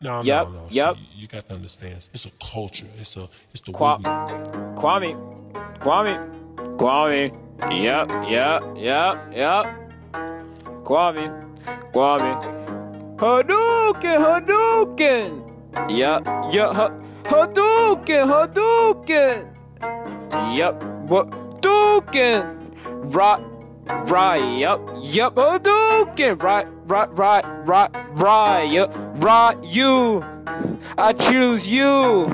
No, Yep, no, no. yep. See, you got to understand. It's a culture. It's a. It's the Qua- way Kwame, Kwame, Kwame. Yep, yep, yep, yep. Kwame, Kwame. Hadouken, Hadouken. Yep, yep, ha- Hadouken, Hadouken. Yep, what? Hadouken. Right, right, yep, yep, Hadouken. Right, right, right, right, right, yep, right, you. I choose you.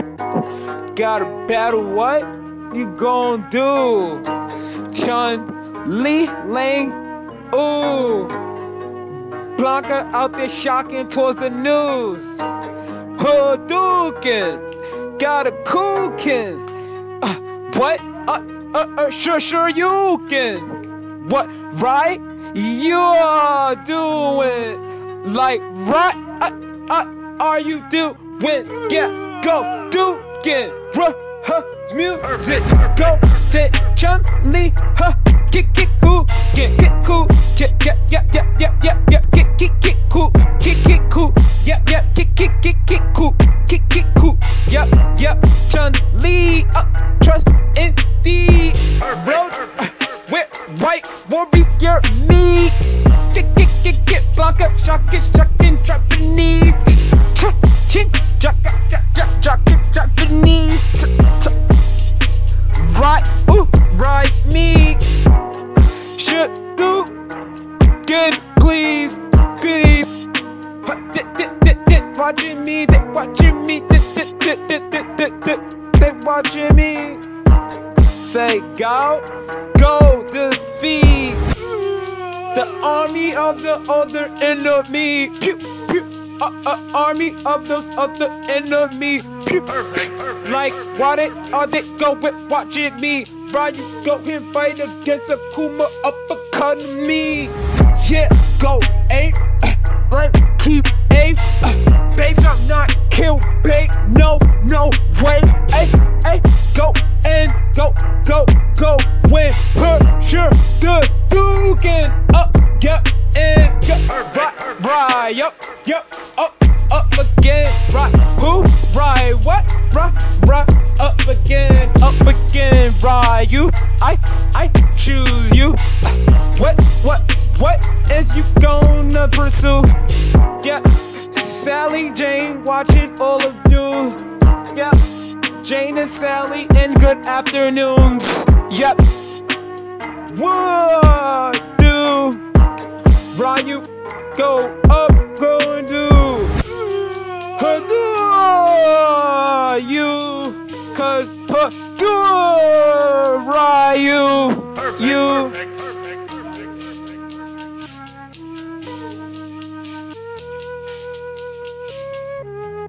Gotta battle what? You gon' do? Chun Li Lang, ooh. Blanka out there shocking towards the news. Hadouken, got a cookin. Uh, what? Uh, uh, uh, sure, sure you can. What? Right? You're doing like right? Uh, uh, are you doing? Yeah, go do get huh, music go to Chun Li huh, kick kick cool, get get cool, yeah yeah yeah yeah yeah yeah yeah kick kick kick cool, kick kick cool, yeah yeah kick kick kick kick cool, kick kick cool, yep yep Chun Li uh, white warrior me, kick kick kick kick Blanka shocking shocking Japanese. Ching, jacka, jacka, jacka, Japanese. Right, ooh, right, me. Should do good, please, please. Watching me, they watching me, they watching me. Say go, go the army of the other enemy. Pew, pew. Uh, uh, army of those other enemy. Pew. Like, why they are they going watching me? You go and fight against a Kuma uppercut me? Yeah, go aim, uh, like keep aim. Uh, babes, I'm not kill bait. No, no way. Hey, hey, go and go, go, go. Win sure the Dugan up, yep, and yep, right, right, yep, yep, up, up again, right, who, right, what, right, right, up again, up again, right, you, I, I choose you. What, what, what is you gonna pursue? Yeah, Sally Jane watching all of you. Yeah, Jane and Sally in good afternoons. Yep. What do Ryu go up, go and do? You, cause Hadou Ryu, you